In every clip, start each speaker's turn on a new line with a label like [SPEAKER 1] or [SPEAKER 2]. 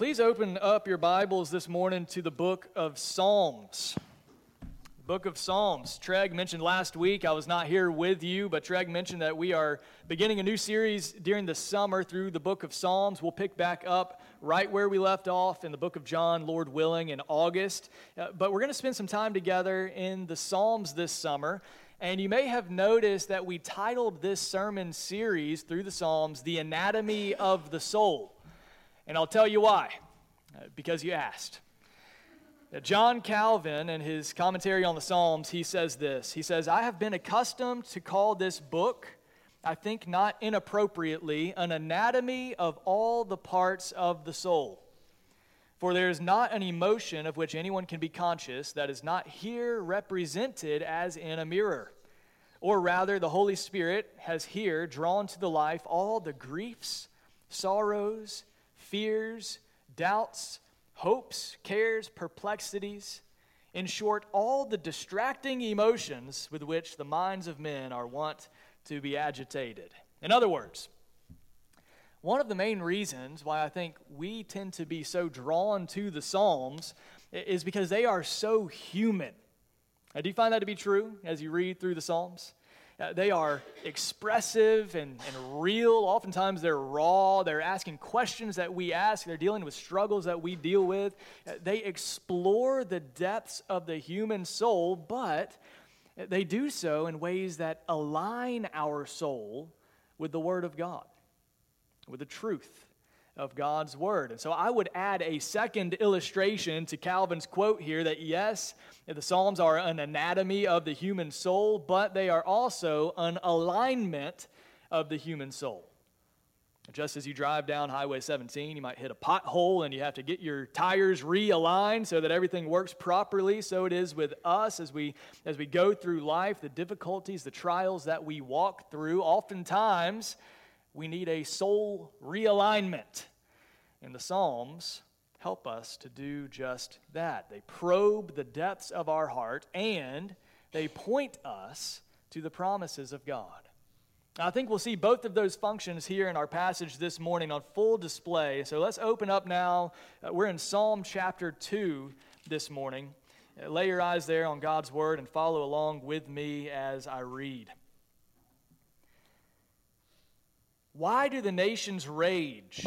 [SPEAKER 1] please open up your Bibles this morning to the book of Psalms. Book of Psalms. Treg mentioned last week, I was not here with you, but Treg mentioned that we are beginning a new series during the summer through the book of Psalms. We'll pick back up right where we left off in the book of John, Lord willing, in August. Uh, but we're going to spend some time together in the Psalms this summer. And you may have noticed that we titled this sermon series through the Psalms, The Anatomy of the Soul. And I'll tell you why, uh, because you asked. Uh, John Calvin, in his commentary on the Psalms, he says this He says, I have been accustomed to call this book, I think not inappropriately, an anatomy of all the parts of the soul. For there is not an emotion of which anyone can be conscious that is not here represented as in a mirror. Or rather, the Holy Spirit has here drawn to the life all the griefs, sorrows, fears, doubts, hopes, cares, perplexities. In short, all the distracting emotions with which the minds of men are wont to be agitated. In other words, one of the main reasons why I think we tend to be so drawn to the Psalms is because they are so human. Now, do you find that to be true as you read through the Psalms? Uh, they are expressive and, and real. Oftentimes they're raw. They're asking questions that we ask. They're dealing with struggles that we deal with. Uh, they explore the depths of the human soul, but they do so in ways that align our soul with the Word of God, with the truth of God's word. And so I would add a second illustration to Calvin's quote here that yes, the Psalms are an anatomy of the human soul, but they are also an alignment of the human soul. Just as you drive down Highway 17, you might hit a pothole and you have to get your tires realigned so that everything works properly. So it is with us as we, as we go through life, the difficulties, the trials that we walk through. Oftentimes, we need a soul realignment. And the Psalms help us to do just that. They probe the depths of our heart and they point us to the promises of God. I think we'll see both of those functions here in our passage this morning on full display. So let's open up now. Uh, we're in Psalm chapter 2 this morning. Uh, lay your eyes there on God's word and follow along with me as I read. Why do the nations rage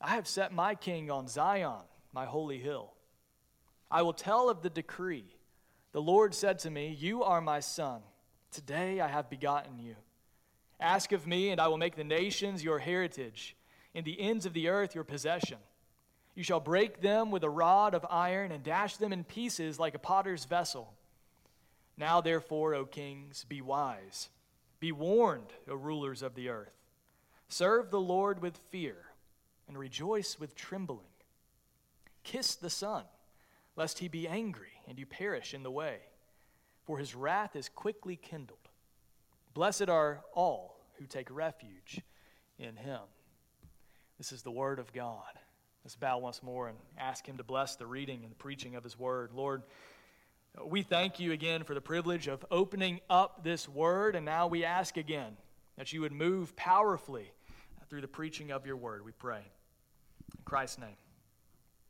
[SPEAKER 1] I have set my king on Zion, my holy hill. I will tell of the decree. The Lord said to me, You are my son. Today I have begotten you. Ask of me, and I will make the nations your heritage, and the ends of the earth your possession. You shall break them with a rod of iron and dash them in pieces like a potter's vessel. Now, therefore, O kings, be wise. Be warned, O rulers of the earth. Serve the Lord with fear and rejoice with trembling. Kiss the Son, lest he be angry and you perish in the way, for his wrath is quickly kindled. Blessed are all who take refuge in him. This is the word of God. Let's bow once more and ask him to bless the reading and the preaching of his word. Lord, we thank you again for the privilege of opening up this word, and now we ask again that you would move powerfully through the preaching of your word, we pray. In Christ's name,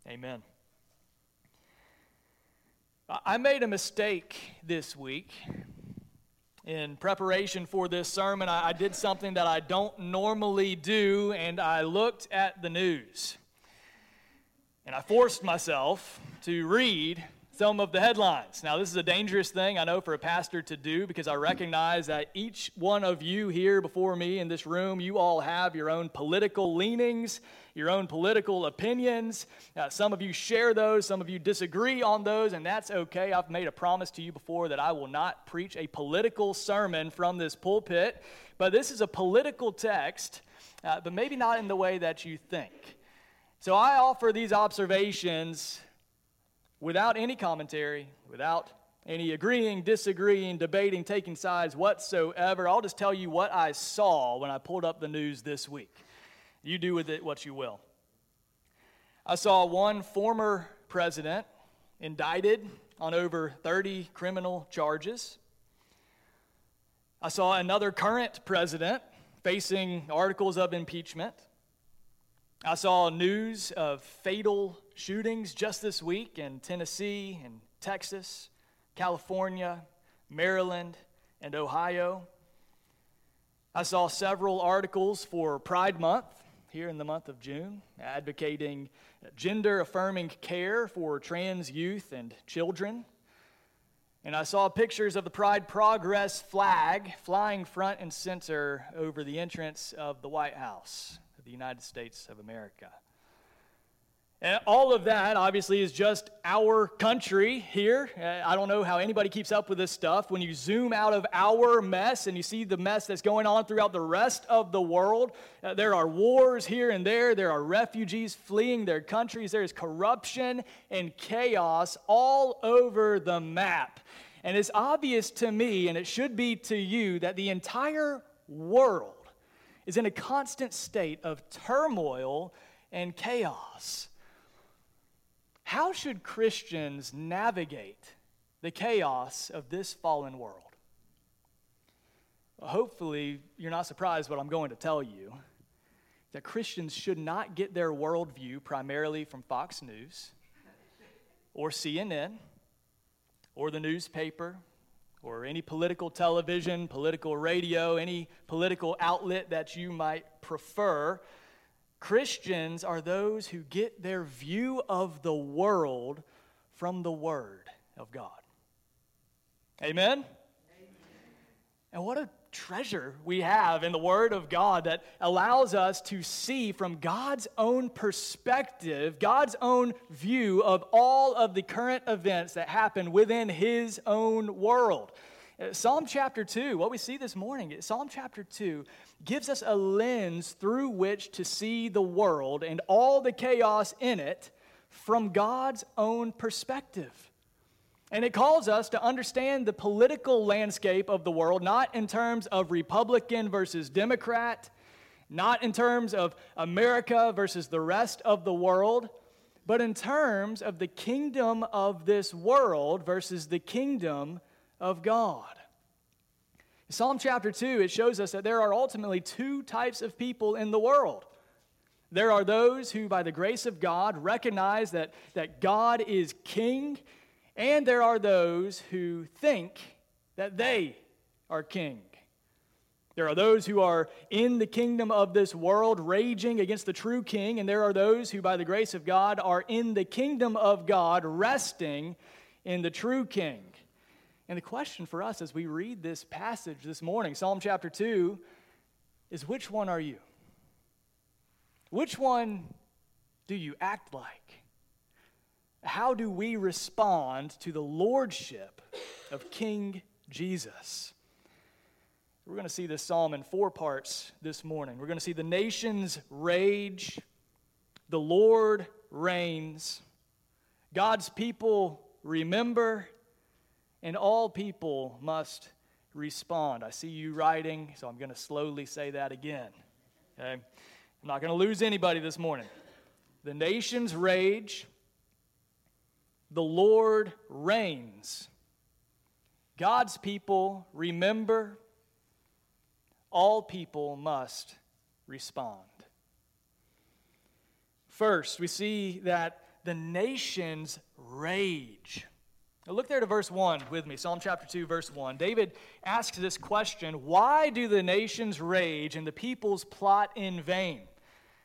[SPEAKER 1] amen. I made a mistake this week. In preparation for this sermon, I, did something that I don't normally do, and I looked at the news. And I forced myself to read some of the headlines. Now, this is a dangerous thing, I know, for a pastor to do because I recognize that each one of you here before me in this room, you all have your own political leanings, your own political opinions. Uh, some of you share those, some of you disagree on those, and that's okay. I've made a promise to you before that I will not preach a political sermon from this pulpit, but this is a political text, uh, but maybe not in the way that you think. So I offer these observations without any commentary, without any agreeing, disagreeing, debating, taking sides whatsoever. I'll just tell you what I saw when I pulled up the news this week. You do with it what you will. I saw one former president indicted on over 30 criminal charges. I saw another current president facing articles of impeachment. I saw news of fatal shootings just this week in Tennessee and Texas, California, Maryland, and Ohio. I saw several articles for Pride Month here in the month of June advocating gender affirming care for trans youth and children. And I saw pictures of the Pride Progress flag flying front and center over the entrance of the White House of the United States of America. And all of that, obviously, is just our country here. Uh, I don't know how anybody keeps up with this stuff. When you zoom out of our mess and you see the mess that's going on throughout the rest of the world, uh, there are wars here and there. There are refugees fleeing their countries. There is corruption and chaos all over the map. And it's obvious to me, and it should be to you, that the entire world is in a constant state of turmoil and chaos. How should Christians navigate the chaos of this fallen world? Well, hopefully, you're not surprised what I'm going to tell you that Christians should not get their worldview primarily from Fox News or CNN or the newspaper or any political television, political radio, any political outlet that you might prefer. Christians are those who get their view of the world from the Word of God. Amen? Amen? And what a treasure we have in the Word of God that allows us to see from God's own perspective, God's own view of all of the current events that happen within His own world. Psalm chapter 2, what we see this morning, Psalm chapter 2 gives us a lens through which to see the world and all the chaos in it from God's own perspective. And it calls us to understand the political landscape of the world, not in terms of Republican versus Democrat, not in terms of America versus the rest of the world, but in terms of the kingdom of this world versus the kingdom of God. Psalm chapter 2, it shows us that there are ultimately two types of people in the world. There are those who, by the grace of God, recognize that, that God is king, and there are those who think that they are king. There are those who are in the kingdom of this world, raging against the true king, and there are those who, by the grace of God, are in the kingdom of God, resting in the true king. And the question for us as we read this passage this morning, Psalm chapter 2, is which one are you? Which one do you act like? How do we respond to the lordship of King Jesus? We're going to see this psalm in four parts this morning. We're going to see the nations rage, the Lord reigns, God's people remember, and all people must respond. I see you writing, so I'm going to slowly say that again. Okay? I'm not going to lose anybody this morning. The nations rage, the Lord reigns. God's people remember, all people must respond. First, we see that the nations rage. Now look there to verse 1 with me, Psalm chapter 2, verse 1. David asks this question Why do the nations rage and the peoples plot in vain?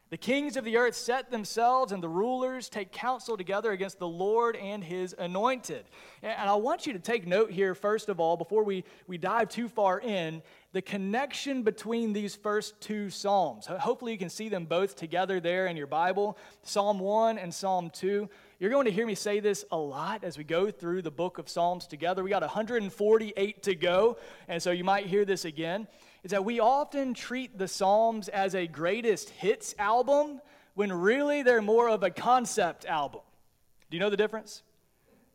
[SPEAKER 1] The kings of the earth set themselves, and the rulers take counsel together against the Lord and his anointed. And I want you to take note here, first of all, before we, we dive too far in, the connection between these first two Psalms. Hopefully, you can see them both together there in your Bible Psalm 1 and Psalm 2. You're going to hear me say this a lot as we go through the book of Psalms together. We got 148 to go, and so you might hear this again is that we often treat the Psalms as a greatest hits album when really they're more of a concept album. Do you know the difference?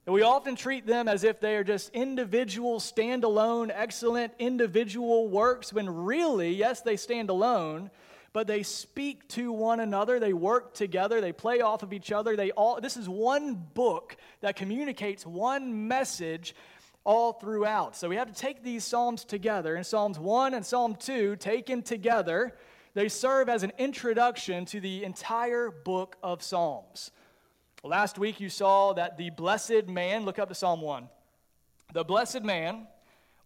[SPEAKER 1] we often treat them as if they are just individual, standalone, excellent individual works, when really, yes, they stand alone, but they speak to one another, they work together, they play off of each other. They all this is one book that communicates one message all throughout. So we have to take these psalms together. In Psalms 1 and Psalm 2, taken together, they serve as an introduction to the entire book of Psalms. Last week you saw that the blessed man, look up to Psalm 1. The blessed man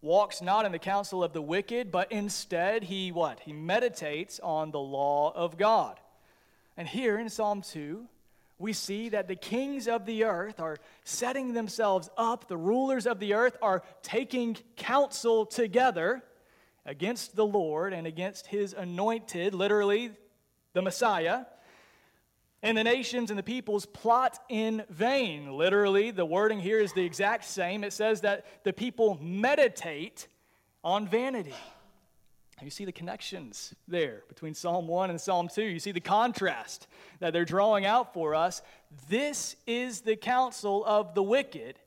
[SPEAKER 1] walks not in the counsel of the wicked, but instead he what? He meditates on the law of God. And here in Psalm 2, we see that the kings of the earth are setting themselves up, the rulers of the earth are taking counsel together against the Lord and against his anointed, literally the Messiah. And the nations and the peoples plot in vain. Literally, the wording here is the exact same. It says that the people meditate on vanity. You see the connections there between Psalm 1 and Psalm 2. You see the contrast that they're drawing out for us. This is the counsel of the wicked.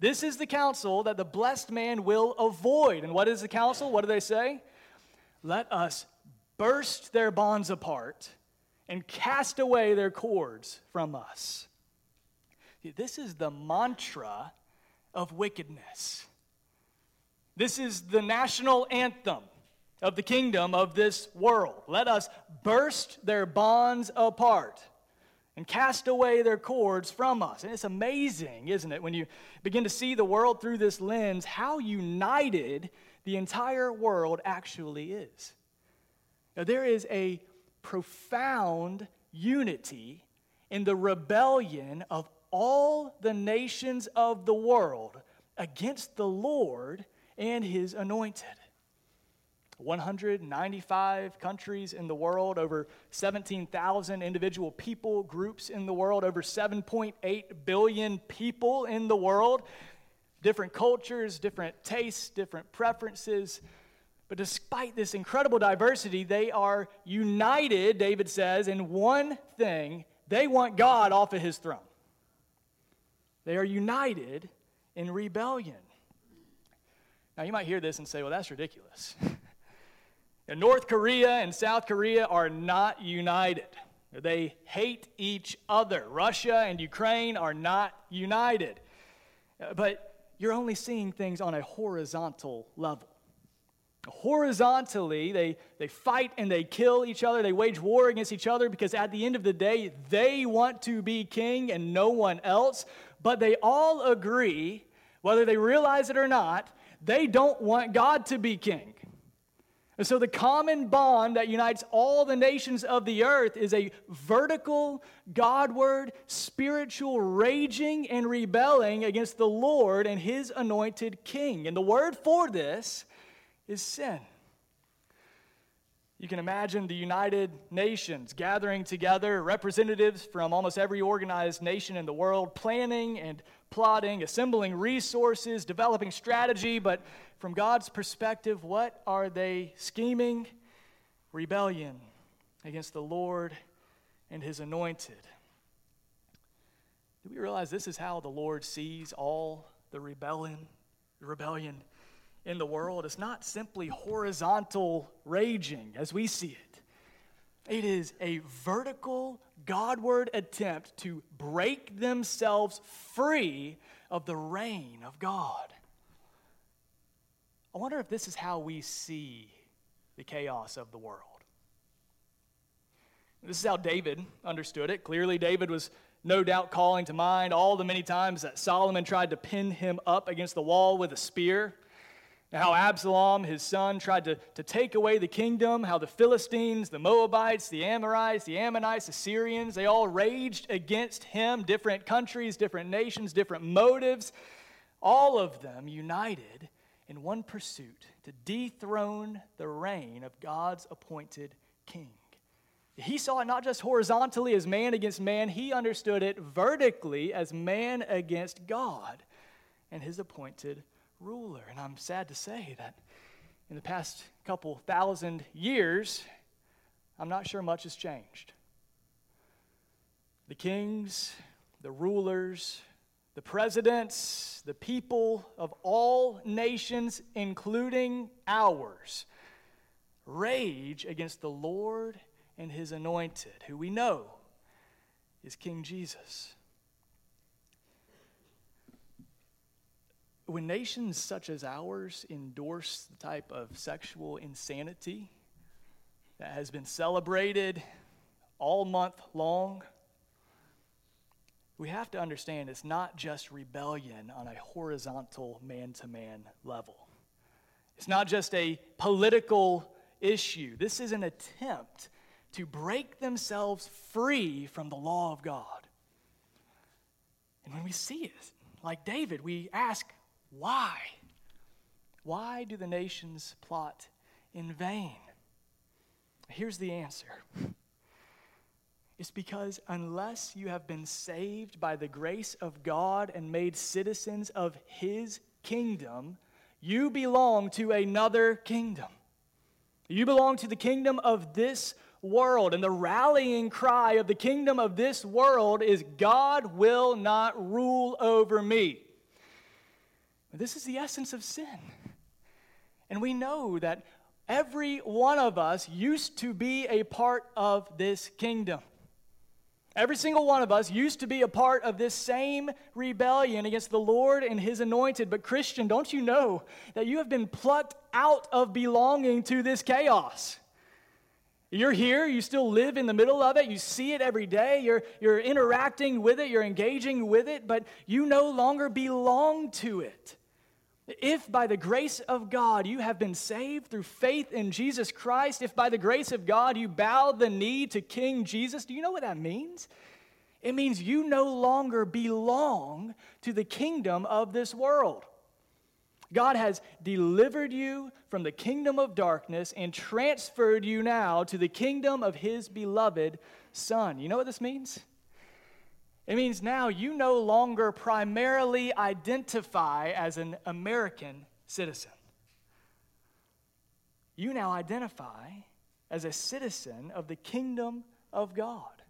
[SPEAKER 1] This is the counsel that the blessed man will avoid. And what is the counsel? What do they say? Let us burst their bonds apart and cast away their cords from us. This is the mantra of wickedness. This is the national anthem of the kingdom of this world. Let us burst their bonds apart and cast away their cords from us. And it's amazing, isn't it, when you begin to see the world through this lens, how united the entire world actually is. Now, there is a profound unity in the rebellion of all the nations of the world against the Lord and his anointed. 195 countries in the world, over 17,000 individual people groups in the world, over 7.8 billion people in the world, different cultures, different tastes, different preferences. But despite this incredible diversity, they are united, David says, in one thing they want God off of his throne. They are united in rebellion. Now, you might hear this and say, well, that's ridiculous. North Korea and South Korea are not united. They hate each other. Russia and Ukraine are not united. But you're only seeing things on a horizontal level. Horizontally, they, they fight and they kill each other. They wage war against each other because at the end of the day, they want to be king and no one else. But they all agree, whether they realize it or not, they don't want God to be king. And so, the common bond that unites all the nations of the earth is a vertical, Godward, spiritual raging and rebelling against the Lord and his anointed king. And the word for this is sin. You can imagine the United Nations gathering together representatives from almost every organized nation in the world, planning and plotting, assembling resources, developing strategy. But from God's perspective, what are they scheming? Rebellion against the Lord and his anointed. Do we realize this is how the Lord sees all the rebellion, rebellion in the world is not simply horizontal raging as we see it. It is a vertical, Godward attempt to break themselves free of the reign of God. I wonder if this is how we see the chaos of the world. This is how David understood it. Clearly, David was no doubt calling to mind all the many times that Solomon tried to pin him up against the wall with a spear. How Absalom, his son, tried to, to take away the kingdom, how the Philistines, the Moabites, the Amorites, the Ammonites, the Syrians, they all raged against him, different countries, different nations, different motives, all of them united in one pursuit to dethrone the reign of God's appointed king. He saw it not just horizontally as man against man, he understood it vertically as man against God and his appointed ruler. And I'm sad to say that in the past couple thousand years, I'm not sure much has changed. The kings, the rulers, the presidents, the people of all nations, including ours, rage against the Lord and his anointed, who we know is King Jesus. When nations such as ours endorse the type of sexual insanity that has been celebrated all month long, we have to understand it's not just rebellion on a horizontal man to man level. It's not just a political issue. This is an attempt to break themselves free from the law of God. And when we see it, like David, we ask, why? Why do the nations plot in vain? Here's the answer it's because unless you have been saved by the grace of God and made citizens of His kingdom, you belong to another kingdom. You belong to the kingdom of this world. And the rallying cry of the kingdom of this world is God will not rule over me. This is the essence of sin. And we know that every one of us used to be a part of this kingdom. Every single one of us used to be a part of this same rebellion against the Lord and His anointed. But, Christian, don't you know that you have been plucked out of belonging to this chaos? You're here, you still live in the middle of it, you see it every day, you're, you're interacting with it, you're engaging with it, but you no longer belong to it. If by the grace of God you have been saved through faith in Jesus Christ, if by the grace of God you bow the knee to King Jesus, do you know what that means? It means you no longer belong to the kingdom of this world. God has delivered you from the kingdom of darkness and transferred you now to the kingdom of his beloved Son. You know what this means? It means now you no longer primarily identify as an American citizen. You now identify as a citizen of the kingdom of God,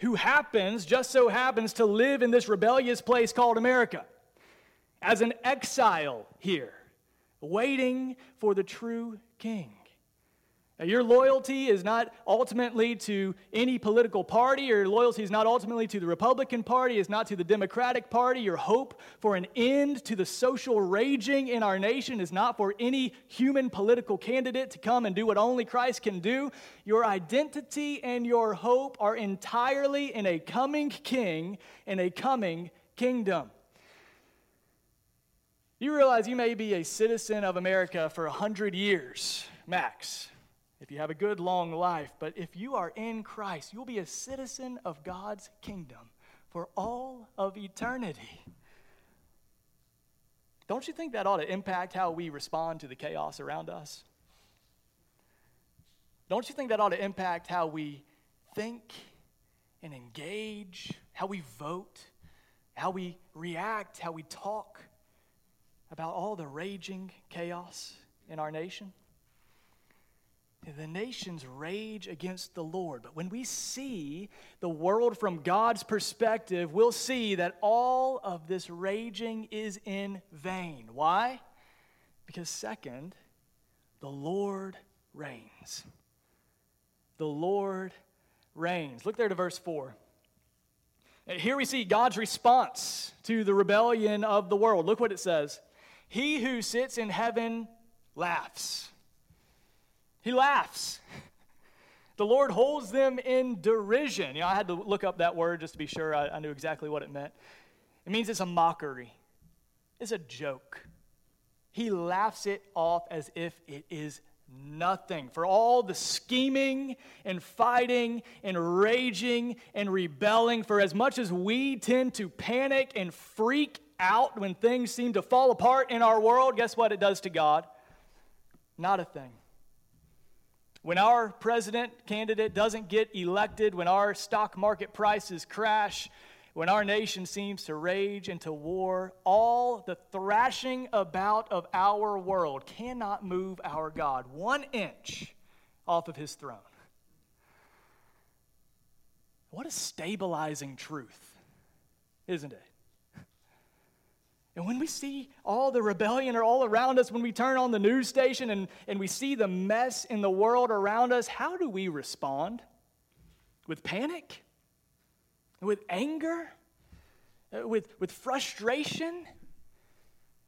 [SPEAKER 1] who happens, just so happens, to live in this rebellious place called America, as an exile here, waiting for the true king. Now, your loyalty is not ultimately to any political party. Your loyalty is not ultimately to the Republican Party, It's not to the Democratic Party. Your hope for an end to the social raging in our nation is not for any human political candidate to come and do what only Christ can do. Your identity and your hope are entirely in a coming king and a coming kingdom. You realize you may be a citizen of America for a 100 years, max if you have a good long life, but if you are in Christ, you'll be a citizen of God's kingdom for all of eternity. Don't you think that ought to impact how we respond to the chaos around us? Don't you think that ought to impact how we think and engage, how we vote, how we react, how we talk about all the raging chaos in our nation? the nations rage against the Lord. But when we see the world from God's perspective, we'll see that all of this raging is in vain. Why? Because, second, the Lord reigns. The Lord reigns. Look there to verse 4. Here we see God's response to the rebellion of the world. Look what it says He who sits in heaven laughs. He laughs. The Lord holds them in derision. You know, I had to look up that word just to be sure I, I knew exactly what it meant. It means it's a mockery, it's a joke. He laughs it off as if it is nothing. For all the scheming and fighting and raging and rebelling, for as much as we tend to panic and freak out when things seem to fall apart in our world, guess what it does to God? Not a thing. When our president candidate doesn't get elected, when our stock market prices crash, when our nation seems to rage into war, all the thrashing about of our world cannot move our God one inch off of his throne. What a stabilizing truth, isn't it? And when we see all the rebellion all around us, when we turn on the news station and, and we see the mess in the world around us, how do we respond? With panic? With anger? Uh, with, with frustration?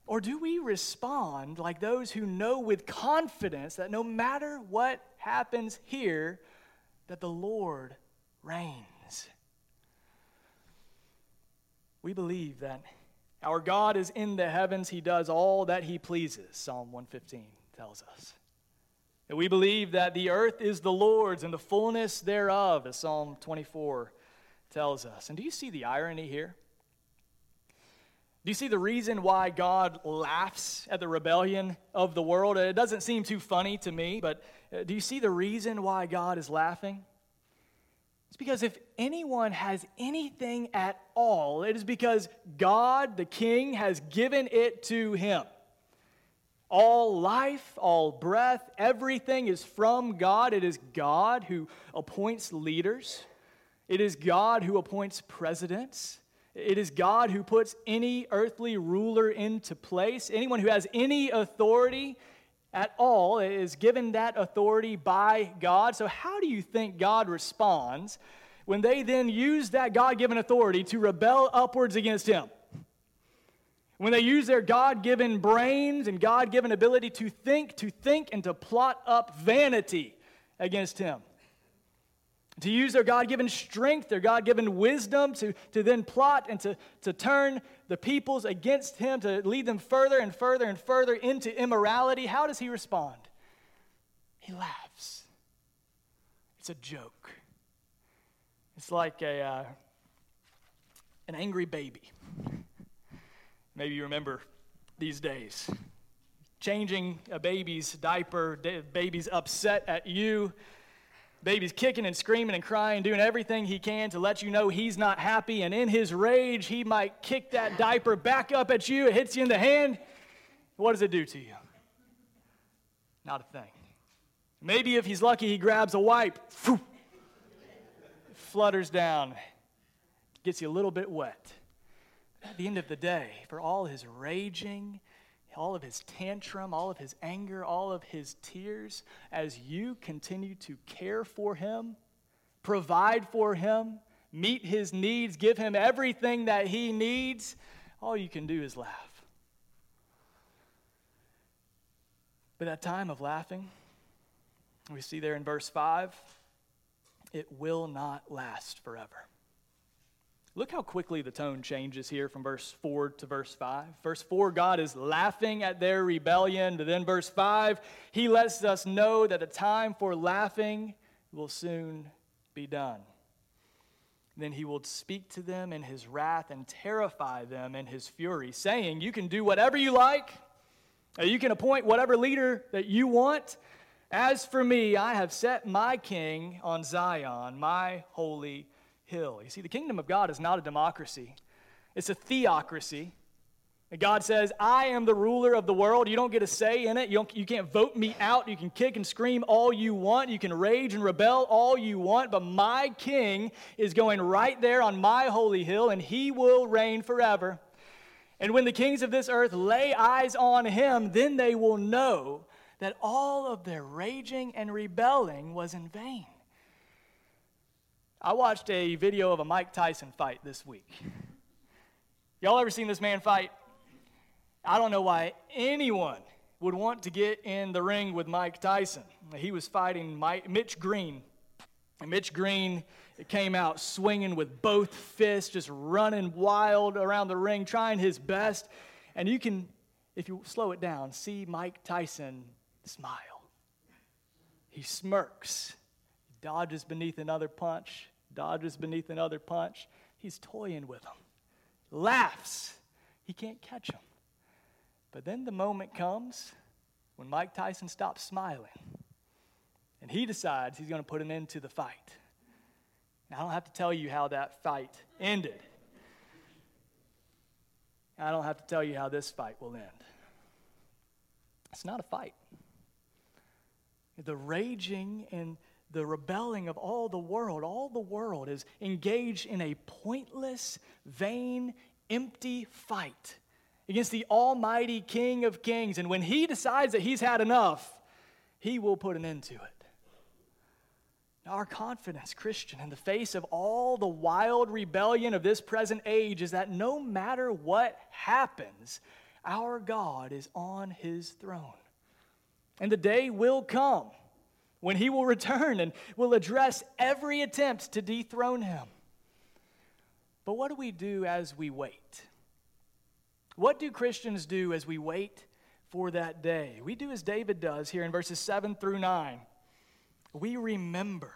[SPEAKER 1] Or do we respond like those who know with confidence that no matter what happens here, that the Lord reigns? We believe that our God is in the heavens. He does all that he pleases, Psalm 115 tells us. And we believe that the earth is the Lord's and the fullness thereof, as Psalm 24 tells us. And do you see the irony here? Do you see the reason why God laughs at the rebellion of the world? It doesn't seem too funny to me, but uh, do you see the reason why God is laughing? It's because if anyone has anything at all, it is because God, the King, has given it to him. All life, all breath, everything is from God. It is God who appoints leaders, it is God who appoints presidents. It is God who puts any earthly ruler into place. Anyone who has any authority at all is given that authority by God. So, how do you think God responds when they then use that God given authority to rebel upwards against Him? When they use their God given brains and God given ability to think, to think, and to plot up vanity against Him to use their God given strength, their God given wisdom to, to then plot and to, to turn the peoples against him, to lead them further and further and further into immorality, how does he respond? He laughs. It's a joke. It's like a, uh, an angry baby. Maybe you remember these days. Changing a baby's diaper, baby's upset at you Baby's kicking and screaming and crying, doing everything he can to let you know he's not happy. And in his rage, he might kick that diaper back up at you. It hits you in the hand. What does it do to you? Not a thing. Maybe if he's lucky, he grabs a wipe, flutters down, gets you a little bit wet. At the end of the day, for all his raging all of his tantrum, all of his anger, all of his tears, as you continue to care for him, provide for him, meet his needs, give him everything that he needs, all you can do is laugh. But that time of laughing, we see there in verse 5, it will not last forever. Look how quickly the tone changes here from verse 4 to verse 5. Verse 4, God is laughing at their rebellion. Then, verse 5, he lets us know that the time for laughing will soon be done. Then he will speak to them in his wrath and terrify them in his fury, saying, You can do whatever you like, uh, you can appoint whatever leader that you want. As for me, I have set my king on Zion, my holy hill. You see, the kingdom of God is not a democracy, it's a theocracy. And God says, I am the ruler of the world. You don't get a say in it. You, you can't vote me out. You can kick and scream all you want. You can rage and rebel all you want. But my king is going right there on my holy hill, and he will reign forever. And when the kings of this earth lay eyes on him, then they will know that all of their raging and rebelling was in vain. I watched a video of a Mike Tyson fight this week. Y'all ever seen this man fight? I don't know why anyone would want to get in the ring with Mike Tyson. He was fighting Mike, Mitch Green. And Mitch Green came out swinging with both fists, just running wild around the ring, trying his best. And you can, if you slow it down, see Mike Tyson smile. He smirks dodges beneath another punch, dodges beneath another punch. He's toying with them, laughs. He can't catch him. But then the moment comes when Mike Tyson stops smiling and he decides he's going to put an end to the fight. I don't have to tell you how that fight ended. I don't have to tell you how this fight will end. It's not a fight. The raging and the rebelling of all the world. All the world is engaged in a pointless, vain, empty fight against the Almighty King of Kings. And when he decides that he's had enough, he will put an end to it. Our confidence, Christian, in the face of all the wild rebellion of this present age is that no matter what happens, our God is on his throne. And the day will come when he will return and will address every attempt to dethrone him. But what do we do as we wait? What do Christians do as we wait for that day? We do as David does here in verses 7 through 9. We remember.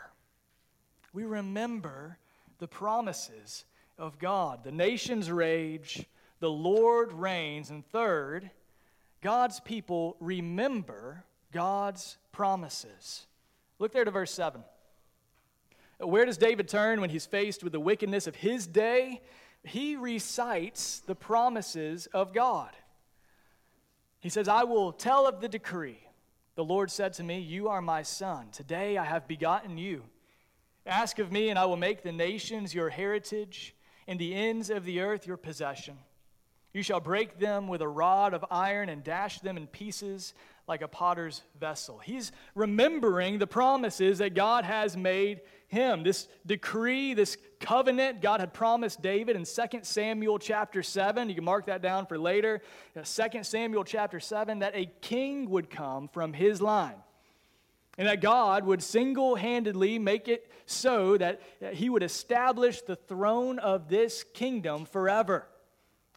[SPEAKER 1] We remember the promises of God. The nations rage, the Lord reigns. And third, God's people remember God's promises. Look there to verse 7. Where does David turn when he's faced with the wickedness of his day? he recites the promises of God. He says, I will tell of the decree. The Lord said to me, You are my son. Today I have begotten you. Ask of me, and I will make the nations your heritage, and the ends of the earth your possession. You shall break them with a rod of iron and dash them in pieces like a potter's vessel. He's remembering the promises that God has made him. This decree, this covenant God had promised David in 2 Samuel chapter 7. You can mark that down for later. 2 Samuel chapter 7 that a king would come from his line. And that God would single handedly make it so that he would establish the throne of this kingdom forever.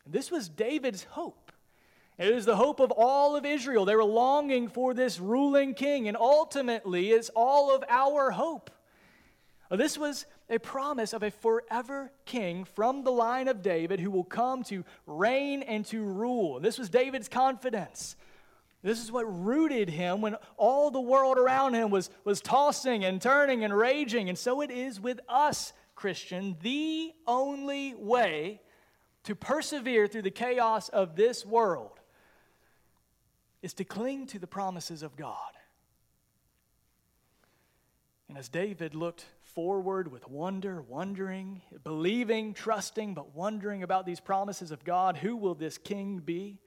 [SPEAKER 1] This was David's hope. It is the hope of all of Israel. They were longing for this ruling king, and ultimately, it's all of our hope. Uh, this was a promise of a forever king from the line of David who will come to reign and to rule. This was David's confidence. This is what rooted him when all the world around him was, was tossing and turning and raging. And so it is with us, Christian. The only way to persevere through the chaos of this world is to cling to the promises of God. And as David looked forward with wonder, wondering, believing, trusting, but wondering about these promises of God, who will this king be?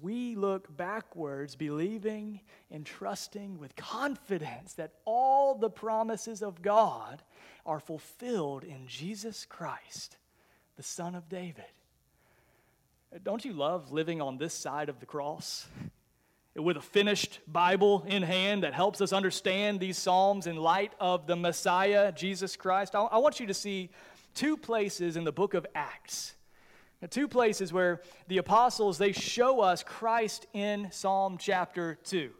[SPEAKER 1] We look backwards, believing and trusting with confidence that all the promises of God are fulfilled in Jesus Christ, the Son of David. Don't you love living on this side of the cross? with a finished Bible in hand that helps us understand these Psalms in light of the Messiah, Jesus Christ. I, want you to see two places in the book of Acts. Two places where the apostles they show us Christ in Psalm chapter 2.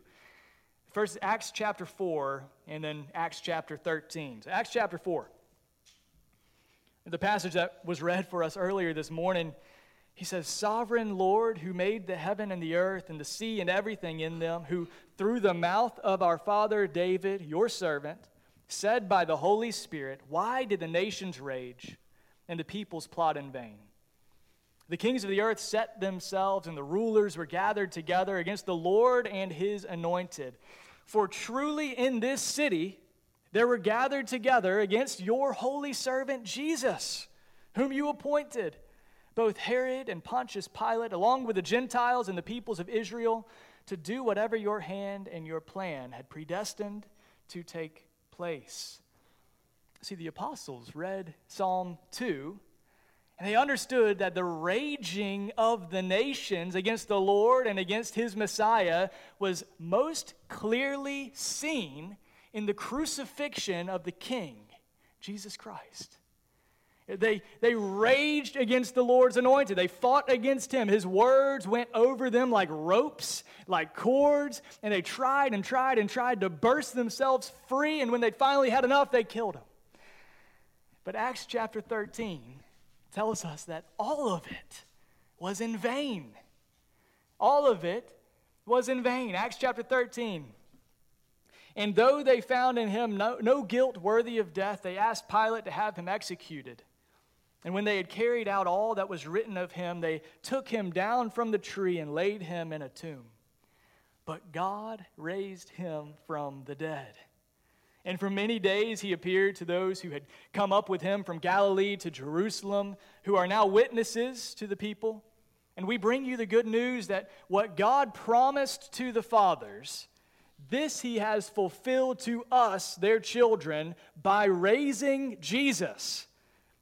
[SPEAKER 1] First Acts chapter 4 and then Acts chapter 13. So Acts chapter 4. The passage that was read for us earlier this morning he says, Sovereign Lord, who made the heaven and the earth and the sea and everything in them, who through the mouth of our father David, your servant, said by the Holy Spirit, Why did the nations rage and the peoples plot in vain? The kings of the earth set themselves, and the rulers were gathered together against the Lord and his anointed. For truly in this city there were gathered together against your holy servant Jesus, whom you appointed both Herod and Pontius Pilate, along with the Gentiles and the peoples of Israel, to do whatever your hand and your plan had predestined to take place. See, the apostles read Psalm 2, and they understood that the raging of the nations against the Lord and against his Messiah was most clearly seen in the crucifixion of the King, Jesus Christ. They, they raged against the Lord's anointed. They fought against him. His words went over them like ropes, like cords, and they tried and tried and tried to burst themselves free. And when they finally had enough, they killed him. But Acts chapter 13 tells us that all of it was in vain. All of it was in vain. Acts chapter 13. And though they found in him no, no guilt worthy of death, they asked Pilate to have him executed. And when they had carried out all that was written of him, they took him down from the tree and laid him in a tomb. But God raised him from the dead. And for many days he appeared to those who had come up with him from Galilee to Jerusalem, who are now witnesses to the people. And we bring you the good news that what God promised to the fathers, this he has fulfilled to us, their children, by raising Jesus.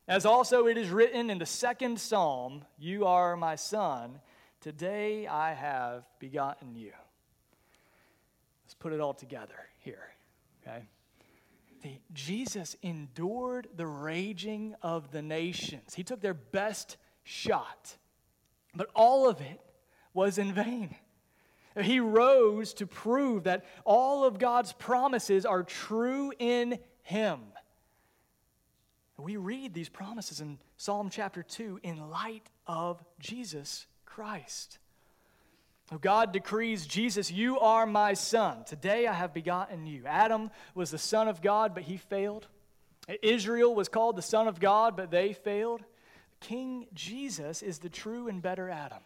[SPEAKER 1] As also it is written in the second psalm, You are my son, today I have begotten you. Let's put it all together here, okay? The, Jesus endured the raging of the nations. He took their best shot but all of it was in vain. He rose to prove that all of God's promises are true in Him. We read these promises in Psalm chapter 2 in light of Jesus Christ. God decrees, Jesus, you are my son. Today I have begotten you. Adam was the son of God, but he failed. Israel was called the son of God, but they failed. King Jesus is the true and better Adam.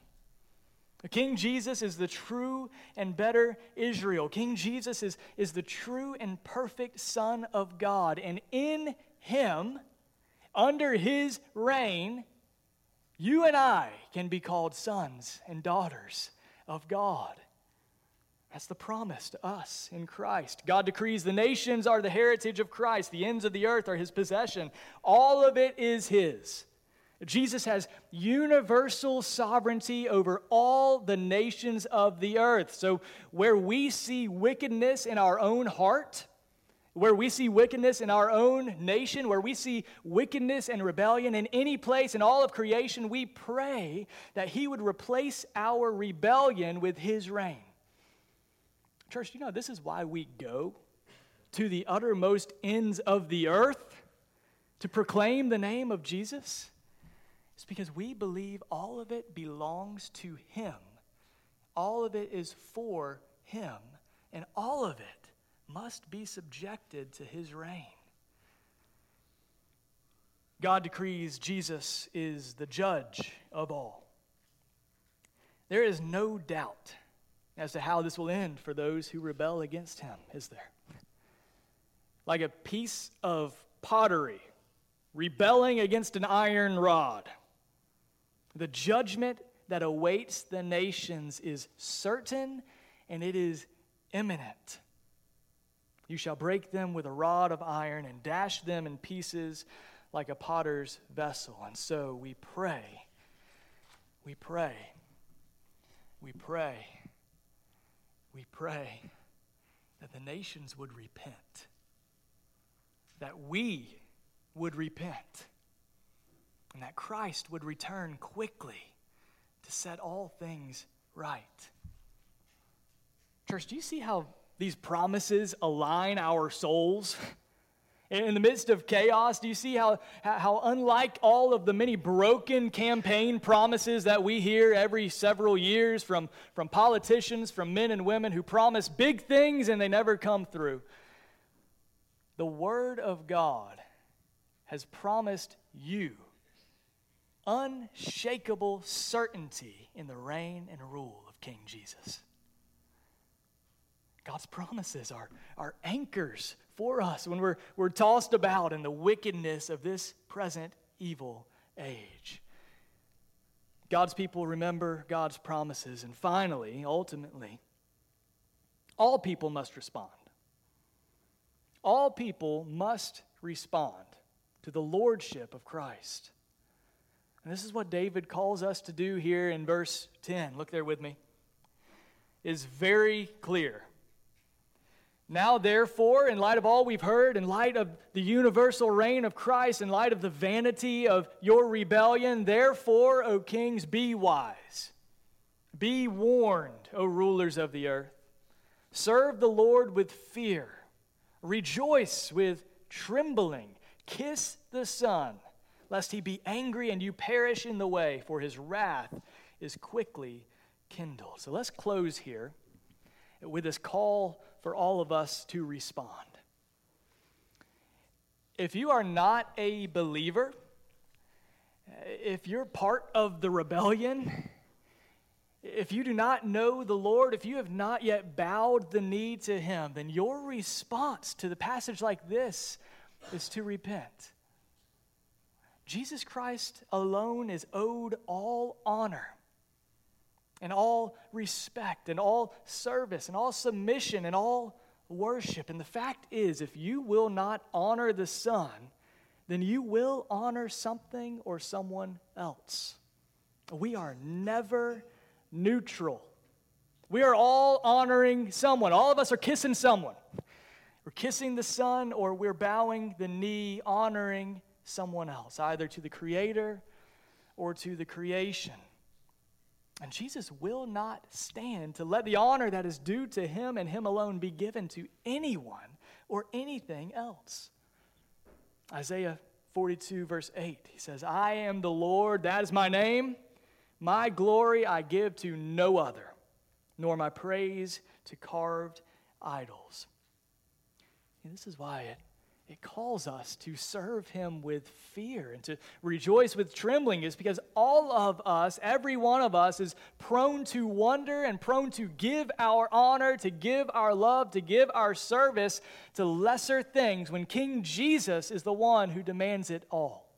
[SPEAKER 1] King Jesus is the true and better Israel. King Jesus is, is the true and perfect Son of God. And in him, under his reign, you and I can be called sons and daughters of God. That's the promise to us in Christ. God decrees the nations are the heritage of Christ, the ends of the earth are his possession. All of it is his. Jesus has universal sovereignty over all the nations of the earth. So, where we see wickedness in our own heart, where we see wickedness in our own nation, where we see wickedness and rebellion in any place in all of creation, we pray that He would replace our rebellion with His reign. Church, you know, this is why we go to the uttermost ends of the earth to proclaim the name of Jesus. It's because we believe all of it belongs to Him. All of it is for Him. And all of it must be subjected to His reign. God decrees Jesus is the judge of all. There is no doubt as to how this will end for those who rebel against Him, is there? Like a piece of pottery rebelling against an iron rod. The judgment that awaits the nations is certain and it is imminent. You shall break them with a rod of iron and dash them in pieces like a potter's vessel. And so we pray, we pray, we pray, we pray that the nations would repent, that we would repent and that Christ would return quickly to set all things right. Church, do you see how these promises align our souls? In the midst of chaos, do you see how, how, unlike all of the many broken campaign promises that we hear every several years from, from politicians, from men and women who promise big things and they never come through? The Word of God has promised you unshakable certainty in the reign and rule of King Jesus. God's promises are, are anchors for us when we're, we're tossed about in the wickedness of this present evil age. God's people remember God's promises. And finally, ultimately, all people must respond. All people must respond to the lordship of Christ. And this is what David calls us to do here in verse 10. Look there with me. Is very clear. Now, therefore, in light of all we've heard, in light of the universal reign of Christ, in light of the vanity of your rebellion, therefore, O kings, be wise. Be warned, O rulers of the earth. Serve the Lord with fear. Rejoice with trembling. Kiss the Son lest he be angry and you perish in the way, for his wrath is quickly kindled. So let's close here with this call for all of us to respond. If you are not a believer, if you're part of the rebellion, if you do not know the Lord, if you have not yet bowed the knee to Him, then your response to the passage like this is to repent. Jesus Christ alone is owed all honor. and all respect and all service and all submission and all worship. And the fact is, if you will not honor the Son, then you will honor something or someone else. We are never neutral. We are all honoring someone. All of us are kissing someone. We're kissing the Son or we're bowing the knee, honoring someone else, either to the Creator or to the creation. And Jesus will not stand to let the honor that is due to him and him alone be given to anyone or anything else. Isaiah 42, verse 8, he says, I am the Lord, that is my name. My glory I give to no other, nor my praise to carved idols. This is why it it calls us to serve him with fear and to rejoice with trembling is because all of us, every one of us, is prone to wonder and prone to give our honor, to give our love, to give our service to lesser things when King Jesus is the one who demands it all.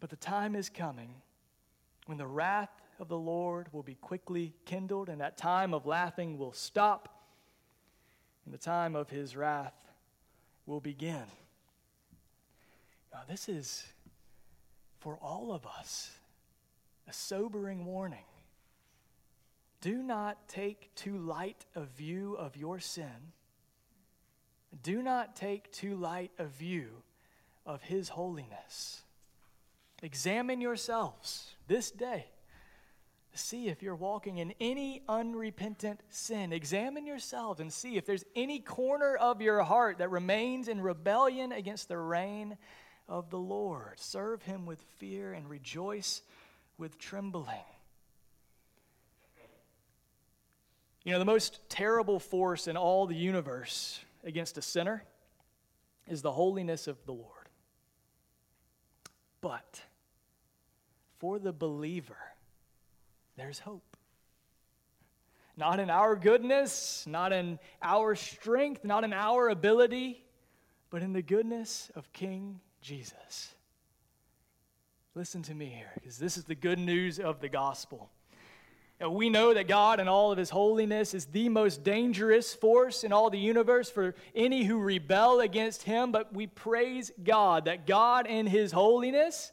[SPEAKER 1] But the time is coming when the wrath of the Lord will be quickly kindled, and that time of laughing will stop, and the time of his wrath will begin. Now, this is for all of us a sobering warning. Do not take too light a view of your sin. Do not take too light a view of His holiness. Examine yourselves this day see if you're walking in any unrepentant sin. Examine yourselves and see if there's any corner of your heart that remains in rebellion against the reign of the Lord. Serve him with fear and rejoice with trembling. You know, the most terrible force in all the universe against a sinner is the holiness of the Lord. But for the believer, there's hope. Not in our goodness, not in our strength, not in our ability, but in the goodness of King Jesus. Listen to me here, because this is the good news of the gospel. we know that God, in all of his holiness, is the most dangerous force in all the universe for any who rebel against him, but we praise God that God, in his holiness,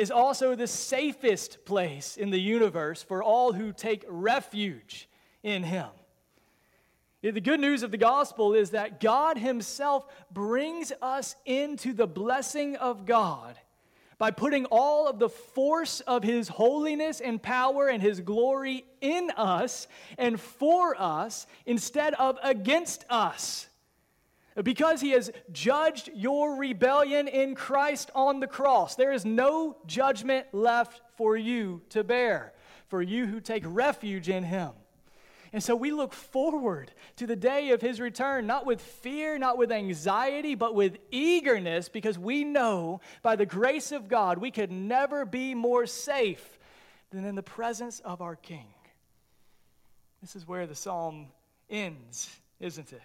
[SPEAKER 1] is also the safest place in the universe for all who take refuge in Him. The good news of the gospel is that God Himself brings us into the blessing of God by putting all of the force of His holiness and power and His glory in us and for us instead of against us. Because he has judged your rebellion in Christ on the cross, there is no judgment left for you to bear, for you who take refuge in him. And so we look forward to the day of his return, not with fear, not with anxiety, but with eagerness, because we know by the grace of God we could never be more safe than in the presence of our King. This is where the psalm ends, isn't it?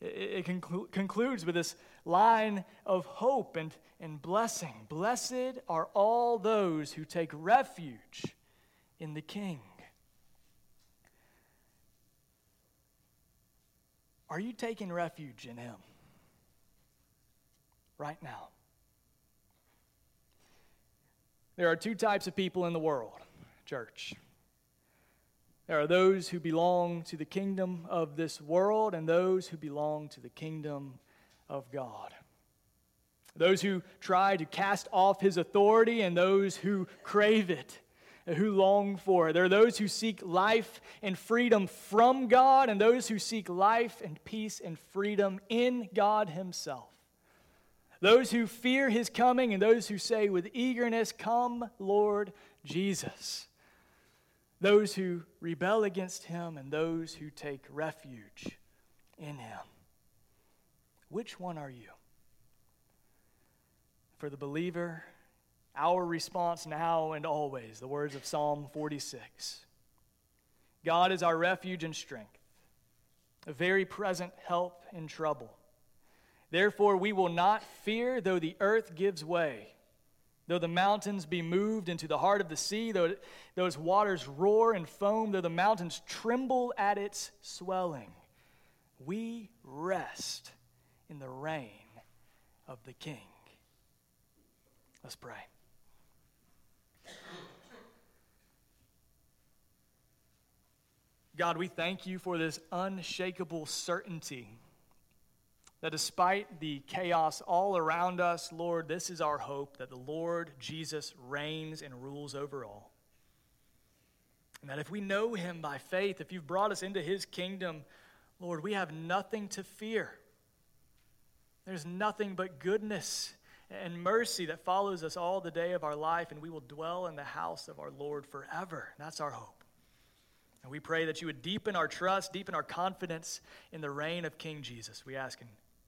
[SPEAKER 1] It, conclu- concludes with this line of hope and, and blessing. Blessed are all those who take refuge in the King. Are you taking refuge in Him right now? There are two types of people in the world, church. There are those who belong to the kingdom of this world and those who belong to the kingdom of God. Those who try to cast off his authority and those who crave it, who long for it. There are those who seek life and freedom from God and those who seek life and peace and freedom in God himself. Those who fear his coming and those who say with eagerness, Come, Lord Jesus those who rebel against him and those who take refuge in him. Which one are you? For the believer, our response now and always, the words of Psalm 46 God is our refuge and strength, a very present help in trouble. Therefore, we will not fear though the earth gives way Though the mountains be moved into the heart of the sea, though those waters roar and foam, though the mountains tremble at its swelling, we rest in the reign of the King. Let's pray. God, we thank you for this unshakable certainty that despite the chaos all around us, Lord, this is our hope that the Lord Jesus reigns and rules over all. And that if we know him by faith, if you've brought us into his kingdom, Lord, we have nothing to fear. There's nothing but goodness and mercy that follows us all the day of our life, and we will dwell in the house of our Lord forever. That's our hope. And we pray that you would deepen our trust, deepen our confidence in the reign of King Jesus. We ask in